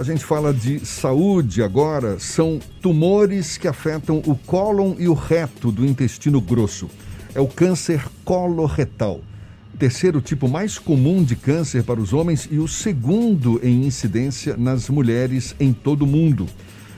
A gente fala de saúde agora. São tumores que afetam o cólon e o reto do intestino grosso. É o câncer coloretal. Terceiro tipo mais comum de câncer para os homens e o segundo em incidência nas mulheres em todo o mundo.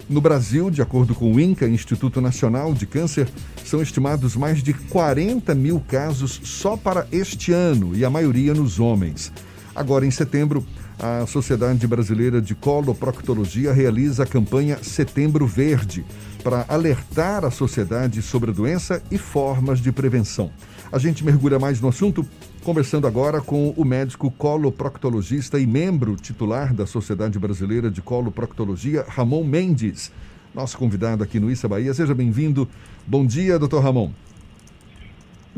No Brasil, de acordo com o INCA, Instituto Nacional de Câncer, são estimados mais de 40 mil casos só para este ano e a maioria nos homens. Agora, em setembro, a Sociedade Brasileira de Coloproctologia realiza a campanha Setembro Verde para alertar a sociedade sobre a doença e formas de prevenção. A gente mergulha mais no assunto conversando agora com o médico coloproctologista e membro titular da Sociedade Brasileira de Coloproctologia, Ramon Mendes. Nosso convidado aqui no Issa Bahia. Seja bem-vindo. Bom dia, doutor Ramon.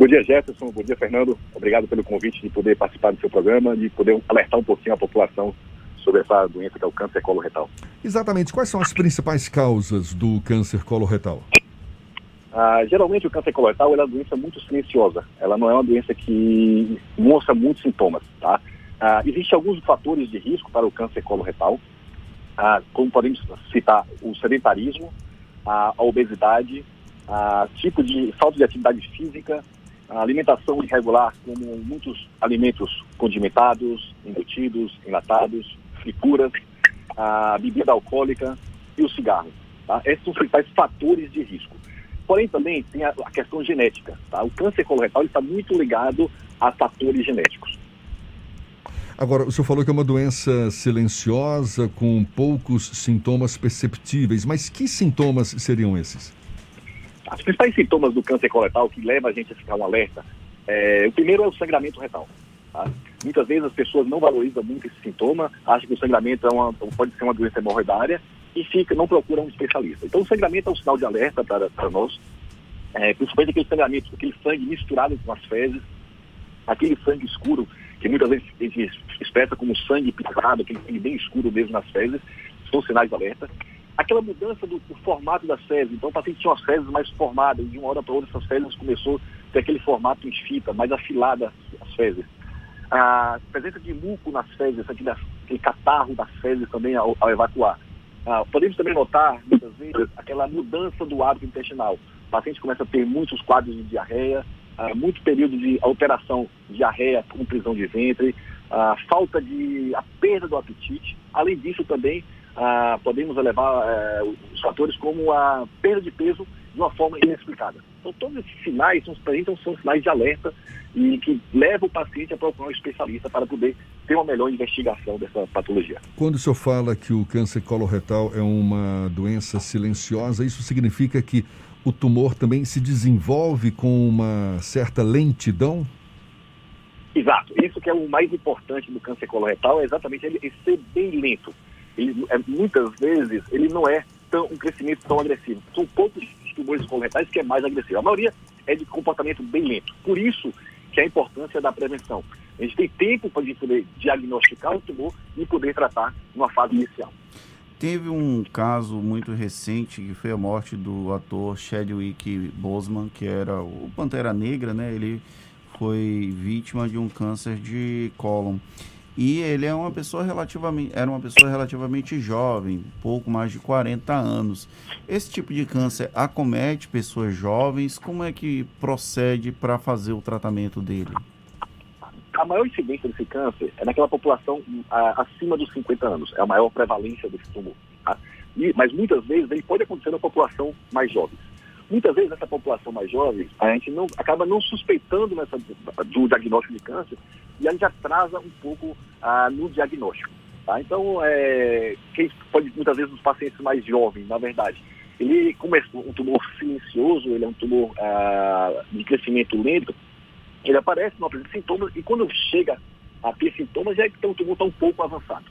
Bom dia, Jefferson. Bom dia, Fernando. Obrigado pelo convite de poder participar do seu programa, de poder alertar um pouquinho a população sobre essa doença que é o câncer coloretal. Exatamente. Quais são as principais causas do câncer coloretal? Ah, geralmente o câncer coloretal é uma doença muito silenciosa. Ela não é uma doença que mostra muitos sintomas, tá? Ah, Existem alguns fatores de risco para o câncer coloretal, ah, como podemos citar o sedentarismo, a obesidade, a tipo de falta de atividade física, a alimentação irregular, como muitos alimentos condimentados, embutidos, enlatados, frituras, a bebida alcoólica e o cigarro. Tá? Esses são os principais fatores de risco. Porém, também tem a, questão genética. Tá? O câncer coloretal está muito ligado a fatores genéticos. Agora, o senhor falou que é uma doença silenciosa, com poucos sintomas perceptíveis, mas que sintomas seriam esses? Os principais sintomas do câncer coloretal que leva a gente a ficar um alerta, é, o primeiro é o sangramento retal. Tá? Muitas vezes as pessoas não valorizam muito esse sintoma, acham que o sangramento é uma, pode ser uma doença hemorroidária e fica, não procuram um especialista. Então o sangramento é um sinal de alerta para, nós, é, principalmente aquele sangramento, aquele sangue misturado com as fezes, aquele sangue escuro, que muitas vezes a gente expressa como sangue picado, aquele sangue bem escuro mesmo nas fezes, são sinais de alerta aquela mudança do, do, formato das fezes. Então, o paciente tinha as fezes mais formadas, e de uma hora para outra essas fezes começou a ter aquele formato em fita, mais afilada as fezes. A presença de muco nas fezes, aquele, catarro das fezes também ao, ao evacuar. Ah, podemos também notar, muitas vezes, aquela mudança do hábito intestinal. O paciente começa a ter muitos quadros de diarreia, ah, muito período de alteração, diarreia com prisão de ventre, a falta de a perda do apetite. Além disso, também ah, podemos elevar eh, os fatores como a perda de peso de uma forma inexplicada. Então, todos esses sinais são, então, são sinais de alerta e que levam o paciente a procurar um especialista para poder ter uma melhor investigação dessa patologia. Quando o senhor fala que o câncer coloretal é uma doença silenciosa, isso significa que o tumor também se desenvolve com uma certa lentidão? Exato. Isso que é o mais importante do câncer coloretal, é exatamente ele ser bem lento ele, é, muitas vezes ele não é tão, um crescimento tão agressivo. São poucos tumores coloretais que é mais agressivo. A maioria é de comportamento bem lento. Por isso que a importância da prevenção. A gente tem tempo para a gente poder diagnosticar o tumor e poder tratar numa fase inicial. Teve um caso muito recente que foi a morte do ator Chadwick Boseman, que era o Pantera Negra, né? Ele foi vítima de um câncer de cólon. E ele é uma pessoa relativamente, era uma pessoa relativamente jovem, pouco mais de 40 anos. Esse tipo de câncer acomete pessoas jovens? Como é que procede para fazer o tratamento dele? A maior incidência desse câncer é naquela população a, acima dos 50 anos. É a maior prevalência desse tumor. Tá? E, mas muitas vezes ele pode acontecer na população mais jovem. Muitas vezes essa população mais jovem, a gente não, acaba não suspeitando nessa, do diagnóstico de câncer e a gente atrasa um pouco ah, no diagnóstico. Tá? Então, é, quem pode, muitas vezes, os pacientes mais jovens, na verdade, ele, como é um tumor silencioso, ele é um tumor ah, de crescimento lento, ele aparece, não apresenta sintomas, e quando chega a ter sintomas, já é que o tumor está um pouco avançado.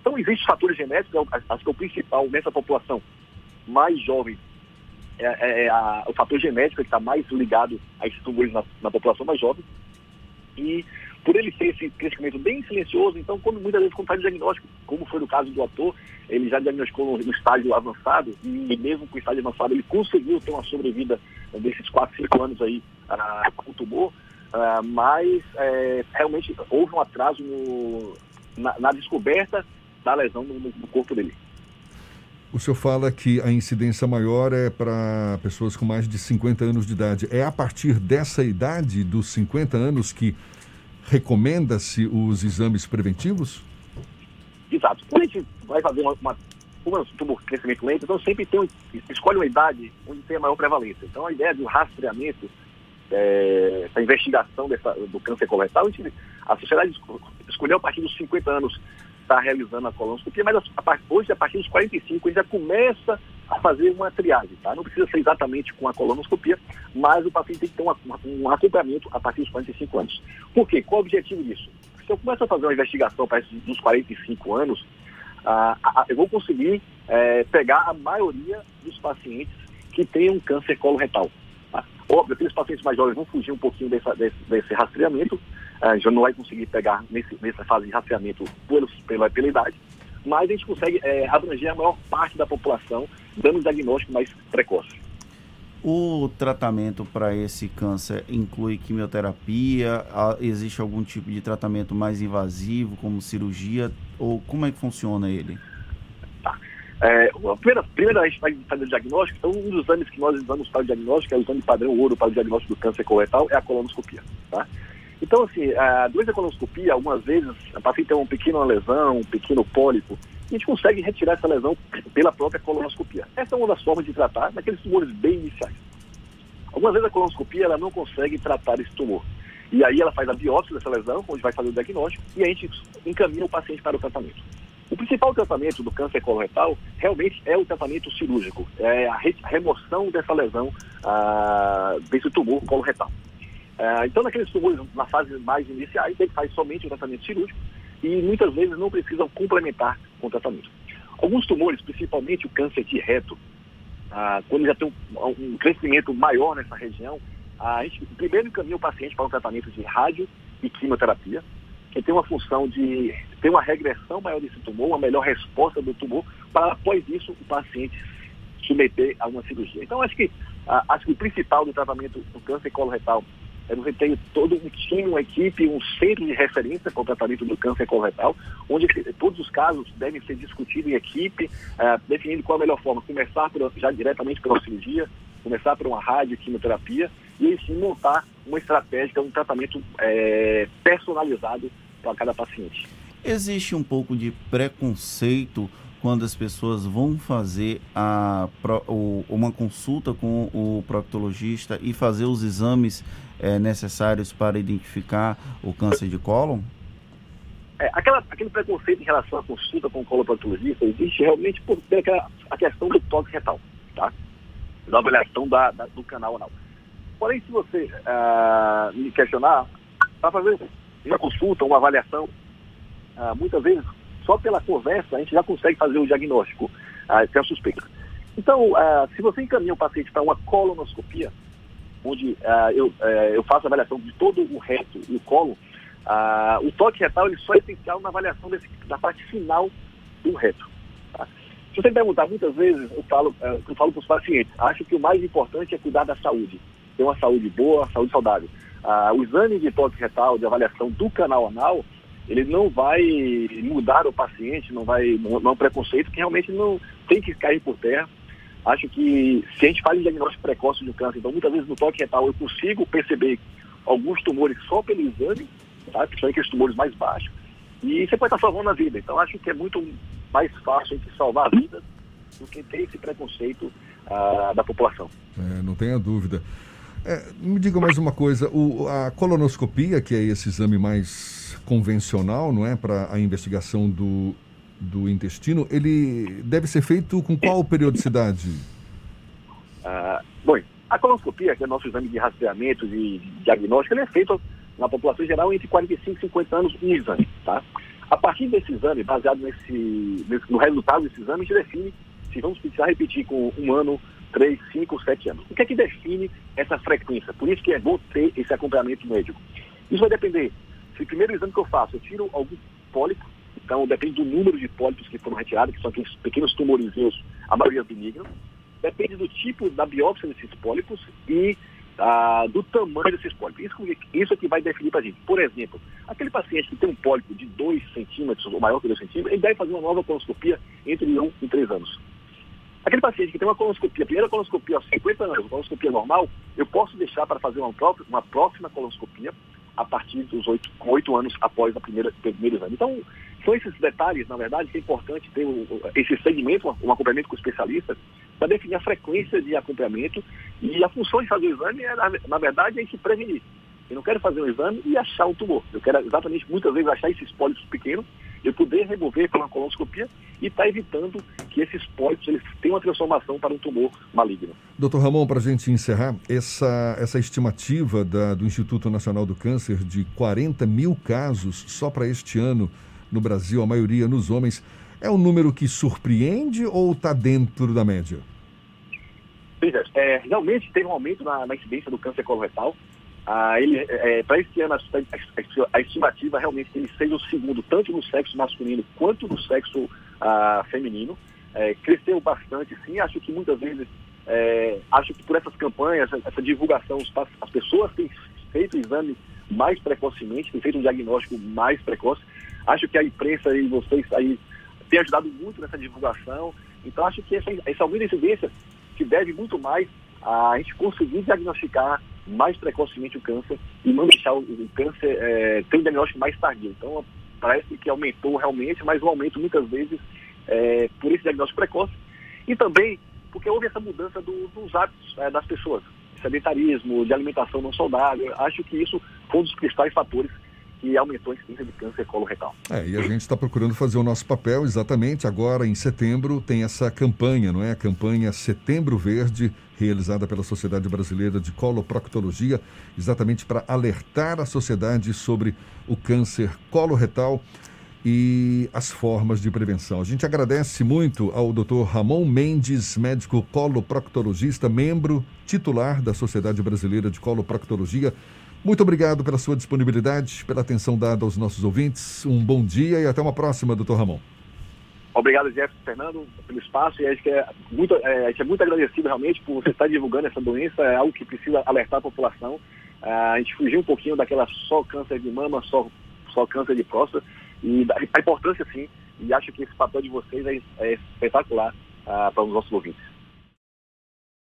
Então, existem fatores genéticos, acho que é o principal nessa população mais jovem é, é, é a, o fator genético que está mais ligado a esses tumores na, na, população mais jovem. E por ele ter esse crescimento bem silencioso, então quando muitas vezes quando faz o diagnóstico, como foi no caso do ator, ele já diagnosticou no, estágio avançado e mesmo com o estágio avançado ele conseguiu ter uma sobrevida desses 4, 5 anos aí ah, com o tumor, ah, mas é, realmente houve um atraso no, na, na descoberta da lesão no, no corpo dele. O senhor fala que a incidência maior é para pessoas com mais de 50 anos de idade. É a partir dessa idade, dos 50 anos, que recomenda-se os exames preventivos? Exato. Quando a gente vai fazer uma, uma é um tumor crescimento lento, então sempre tem um, escolhe uma idade onde tem a maior prevalência. Então a ideia do rastreamento, é, essa investigação dessa, do câncer coloretal, a, a sociedade escolheu a partir dos 50 anos está realizando a colonoscopia, mas a, hoje, a partir dos 45, ele já começa a fazer uma triagem, tá? Não precisa ser exatamente com a colonoscopia, mas o paciente tem que ter um, um acompanhamento a partir dos 45 anos. Por quê? Qual o objetivo disso? Se eu começo a fazer uma investigação a partir dos 45 anos, ah, eu vou conseguir é, pegar a maioria dos pacientes que tenham câncer coloretal. Óbvio, aqueles pacientes mais jovens vão fugir um pouquinho dessa, desse, desse rastreamento, a gente não vai conseguir pegar nesse, nessa fase de rastreamento pelos, pela, pela idade, mas a gente consegue é, abranger a maior parte da população, dando um diagnóstico mais precoce. O tratamento para esse câncer inclui quimioterapia? Existe algum tipo de tratamento mais invasivo, como cirurgia? Ou como é que funciona ele? É, a primeira, primeira a gente vai fazer o diagnóstico, então um dos exames que nós usamos para o diagnóstico, é o exame padrão ouro para o diagnóstico do câncer coloretal, é a colonoscopia. Tá? Então, assim, a doença colonoscopia, algumas vezes, a paciente tem um pequeno lesão, um pequeno pólipo, a gente consegue retirar essa lesão pela própria colonoscopia. Essa é uma das formas de tratar naqueles tumores bem iniciais. Algumas vezes a colonoscopia ela não consegue tratar esse tumor. E aí ela faz a biópsia dessa lesão, onde vai fazer o diagnóstico, e a gente encaminha o paciente para o tratamento. O principal tratamento do câncer coloretal realmente é o tratamento cirúrgico, é a remoção dessa lesão, ah, desse tumor coloretal. É, então, naqueles tumores, na fase mais iniciais, ele faz somente o tratamento cirúrgico e muitas vezes não precisam complementar com o tratamento. Alguns tumores, principalmente o câncer de reto, ah, quando já tem um, um, crescimento maior nessa região, a gente primeiro encaminha o paciente para um tratamento de rádio e quimioterapia, que tem uma função de ter uma regressão maior desse tumor, uma melhor resposta do tumor, para após isso o paciente submeter a uma cirurgia. Então, acho que, ah, acho que o principal do tratamento do câncer coloretal é você tem todo um time, uma equipe, um centro de referência para o tratamento do câncer coloretal, onde todos os casos devem ser discutidos em equipe, uh, definindo qual a melhor forma. Começar por, já diretamente pela cirurgia, começar por uma rádio, quimioterapia, e aí sim montar uma estratégia, um tratamento é, personalizado para cada paciente. Existe um pouco de preconceito quando as pessoas vão fazer a, uma consulta com o proctologista e fazer os exames é, necessários para identificar o câncer de cólon? É, aquela, aquele preconceito em relação à consulta com o coloproctologista existe realmente por ter aquela, a questão do toque retal, tá? Da avaliação da, da, do canal anal. Porém, se você uh, me questionar, para fazer uma consulta, uma avaliação, uh, muitas vezes só pela conversa a gente já consegue fazer o diagnóstico, uh, tem a suspeita. Então, uh, se você encaminha o paciente para uma colonoscopia, onde eu, uh, eu faço a avaliação de todo o reto e o colo, o toque retal ele só é essencial na avaliação desse, da parte final do reto. Tá? Se você perguntar, muitas vezes eu falo, eu falo para os pacientes, acho que o mais importante é cuidar da saúde, ter uma saúde boa, saúde saudável. o exame de toque retal, de avaliação do canal anal, ele não vai mudar o paciente, não vai não é um preconceito que realmente não tem que cair por terra. Acho que se a gente faz um diagnóstico precoce de um câncer, então muitas vezes no toque retal eu consigo perceber alguns tumores só pelo exame, tá? principalmente aqueles tumores mais baixos, e você pode estar salvando a vida. Então acho que é muito mais fácil a gente salvar a vida do que ter esse preconceito ah, da população. É, não tenha dúvida. É, me diga mais uma coisa, o, a colonoscopia, que é esse exame mais convencional, não é, para a investigação do, do intestino, ele deve ser feito com qual periodicidade? Ah, bom, a colonoscopia, que é o nosso exame de rastreamento e diagnóstico, ele é feito na população geral entre 45 e 50 anos um exame, tá? A partir desse exame, baseado nesse, nesse, no resultado desse exame, a gente define se vamos precisar repetir com um ano, três, cinco, sete anos. O que é que define essa frequência? Por isso que é bom ter esse acompanhamento médico. Isso vai depender. Se o primeiro exame que eu faço, eu tiro algum pólipo, então, depende do número de pólipos que foram retirados, que são aqueles pequenos tumorizinhos, a maioria benignos. Depende do tipo da biópsia desses pólipos e ah, do tamanho desses pólipos. Isso, isso é que vai definir para a gente. Por exemplo, aquele paciente que tem um pólipo de 2 centímetros ou maior que 2 centímetros, ele deve fazer uma nova colonoscopia entre 1 um e 3 anos. Aquele paciente que tem uma colonoscopia, primeira colonoscopia aos 50 anos, uma colonoscopia normal, eu posso deixar para fazer uma, própria, uma próxima colonoscopia a partir dos 8, 8 anos após a primeira, primeiro exame. Então, são esses detalhes, na verdade, que é importante ter o, esse segmento, um acompanhamento com o especialista, para definir a frequência de acompanhamento e a função de fazer o exame, é, na verdade, é se prevenir. Eu não quero fazer um exame e achar o tumor. Eu quero exatamente, muitas vezes, achar esses pólipos pequenos, eu poder remover com uma colonoscopia e estar tá evitando que esses pólipos eles tenham uma transformação para um tumor maligno. Doutor Ramon, para a gente encerrar, essa, essa estimativa da, do Instituto Nacional do Câncer de 40 mil casos só para este ano no Brasil, a maioria nos homens, é um número que surpreende ou está dentro da média? É, realmente teve um aumento na, na incidência do câncer coloretal. É, para esse ano, a, a, a, estimativa realmente que ele seja o segundo, tanto no sexo masculino quanto no sexo ah, feminino. É, cresceu bastante, sim. Acho que muitas vezes, é, acho que por essas campanhas, essa divulgação, as pessoas têm feito o exame mais precocemente, têm feito um diagnóstico mais precoce. Acho que a imprensa e vocês aí têm ajudado muito nessa divulgação. Então, acho que essa, essa incidência se deve muito mais a gente conseguir diagnosticar mais precocemente o câncer e não deixar o, câncer é, ter um diagnóstico mais tardio. Então, parece que aumentou realmente, mas o aumento muitas vezes é, por esse diagnóstico precoce e também porque houve essa mudança do, dos hábitos é, das pessoas, sedentarismo, de alimentação não saudável. Acho que isso foi um dos principais fatores que aumentou a incidência de câncer coloretal. É, e a gente está procurando fazer o nosso papel exatamente agora em setembro tem essa campanha, não é? A campanha Setembro Verde, realizada pela Sociedade Brasileira de Coloproctologia, exatamente para alertar a sociedade sobre o câncer coloretal e as formas de prevenção. A gente agradece muito ao Dr. Ramon Mendes, médico coloproctologista, membro titular da Sociedade Brasileira de Coloproctologia muito obrigado pela sua disponibilidade, pela atenção dada aos nossos ouvintes. Um bom dia e até uma próxima, doutor Ramon. Obrigado, Jefferson Fernando, pelo espaço. E a gente, é muito, é, a gente é muito agradecido realmente por você estar divulgando essa doença. É algo que precisa alertar a população. É, a gente fugiu um pouquinho daquela só câncer de mama, só, só câncer de próstata. E a importância, sim. E acho que esse papel de vocês é, é espetacular uh, para os nossos ouvintes.